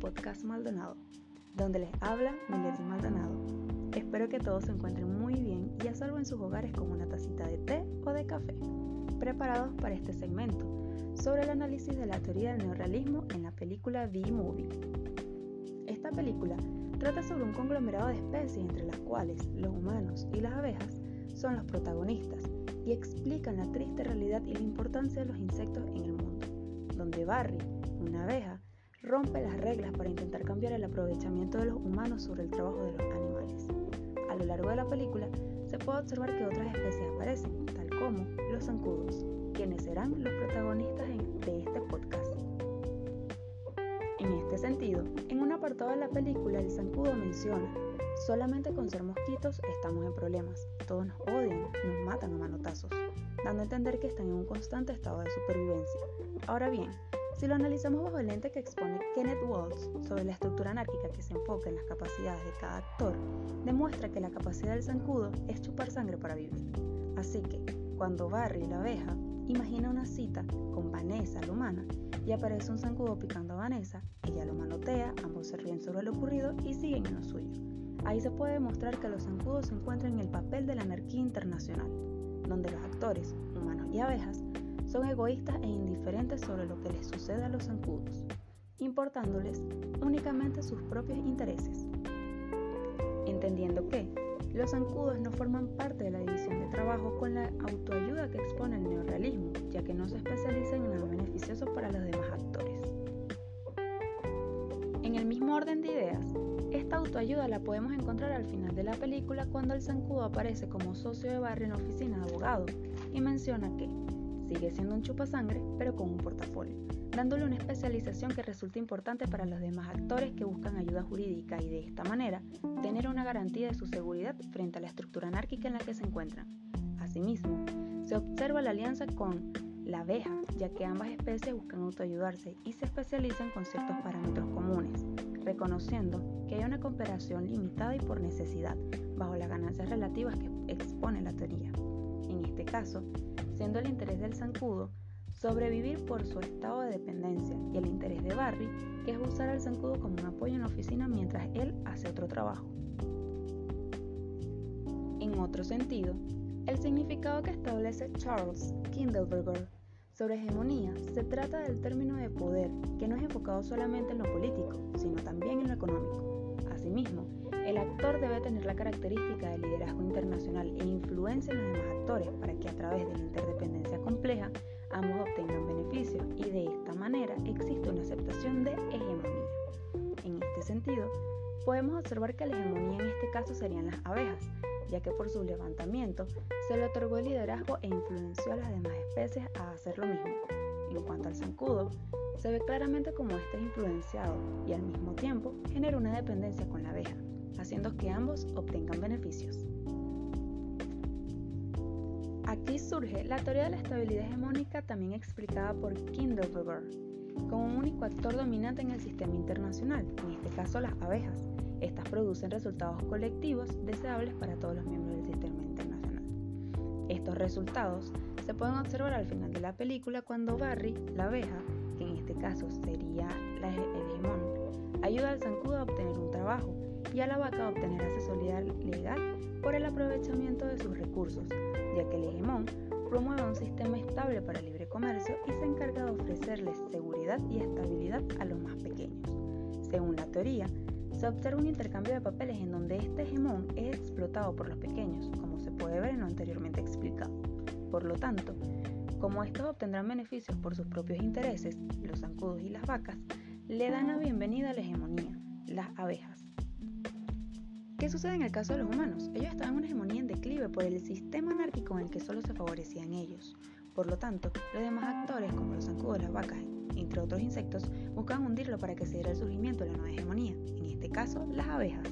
podcast Maldonado, donde les habla Milady Maldonado. Espero que todos se encuentren muy bien y a salvo en sus hogares con una tacita de té o de café, preparados para este segmento sobre el análisis de la teoría del neorrealismo en la película B-Movie. Esta película trata sobre un conglomerado de especies entre las cuales los humanos y las abejas son los protagonistas y explican la triste realidad y la importancia de los insectos en el mundo, donde Barry, una abeja, rompe las reglas para intentar cambiar el aprovechamiento de los humanos sobre el trabajo de los animales. A lo largo de la película se puede observar que otras especies aparecen, tal como los zancudos, quienes serán los protagonistas de este podcast. En este sentido, en un apartado de la película el zancudo menciona, solamente con ser mosquitos estamos en problemas, todos nos odian, nos matan a manotazos, dando a entender que están en un constante estado de supervivencia. Ahora bien, si lo analizamos bajo el lente que expone Kenneth Waltz sobre la estructura anárquica que se enfoca en las capacidades de cada actor, demuestra que la capacidad del zancudo es chupar sangre para vivir. Así que, cuando Barry, la abeja, imagina una cita con Vanessa, la humana, y aparece un zancudo picando a Vanessa, ella lo manotea, ambos se ríen sobre lo ocurrido y siguen en lo suyo. Ahí se puede demostrar que los zancudos se encuentran en el papel de la anarquía internacional, donde los actores, humanos y abejas, son egoístas e indiferentes sobre lo que les sucede a los zancudos, importándoles únicamente sus propios intereses. Entendiendo que los zancudos no forman parte de la división de trabajo con la autoayuda que expone el neorrealismo, ya que no se especializan en nada beneficioso para los demás actores. En el mismo orden de ideas, esta autoayuda la podemos encontrar al final de la película cuando el zancudo aparece como socio de barrio en la oficina de abogado y menciona que Sigue siendo un chupasangre, pero con un portafolio, dándole una especialización que resulta importante para los demás actores que buscan ayuda jurídica y de esta manera tener una garantía de su seguridad frente a la estructura anárquica en la que se encuentran. Asimismo, se observa la alianza con la abeja, ya que ambas especies buscan autoayudarse y se especializan con ciertos parámetros comunes, reconociendo que hay una cooperación limitada y por necesidad, bajo las ganancias relativas que expone la teoría. En este caso, siendo el interés del zancudo sobrevivir por su estado de dependencia y el interés de Barry, que es usar al zancudo como un apoyo en la oficina mientras él hace otro trabajo. En otro sentido, el significado que establece Charles Kindleberger sobre hegemonía se trata del término de poder, que no es enfocado solamente en lo político, sino también en lo económico. Asimismo, el actor debe tener la característica de liderazgo internacional e influencia en los demás actores para que a través de la interdependencia compleja ambos obtengan beneficios y de esta manera existe una aceptación de hegemonía. En este sentido, podemos observar que la hegemonía en este caso serían las abejas, ya que por su levantamiento se le otorgó el liderazgo e influenció a las demás especies a hacer lo mismo. En cuanto al zancudo, se ve claramente como este es influenciado y al mismo tiempo genera una dependencia con la abeja, haciendo que ambos obtengan beneficios. Aquí surge la teoría de la estabilidad hegemónica también explicada por Kindleberger, como un único actor dominante en el sistema internacional, en este caso las abejas. Estas producen resultados colectivos deseables para todos los miembros del sistema internacional. Estos resultados se pueden observar al final de la película cuando Barry, la abeja, que en este caso sería el hegemón, ayuda al zancudo a obtener un trabajo y a la vaca a obtener asesoría legal por el aprovechamiento de sus recursos, ya que el hegemón promueve un sistema estable para el libre comercio y se encarga de ofrecerles seguridad y estabilidad a los más pequeños. Según la teoría, se observa un intercambio de papeles en donde este hegemón es explotado por los pequeños, como se puede ver en lo anteriormente explicado. Por lo tanto, como estos obtendrán beneficios por sus propios intereses, los zancudos y las vacas le dan la bienvenida a la hegemonía, las abejas. ¿Qué sucede en el caso de los humanos? Ellos estaban en una hegemonía en declive por el sistema anárquico en el que solo se favorecían ellos. Por lo tanto, los demás actores, como los zancudos, las vacas, entre otros insectos, buscan hundirlo para que se diera el surgimiento de la nueva hegemonía, en este caso, las abejas.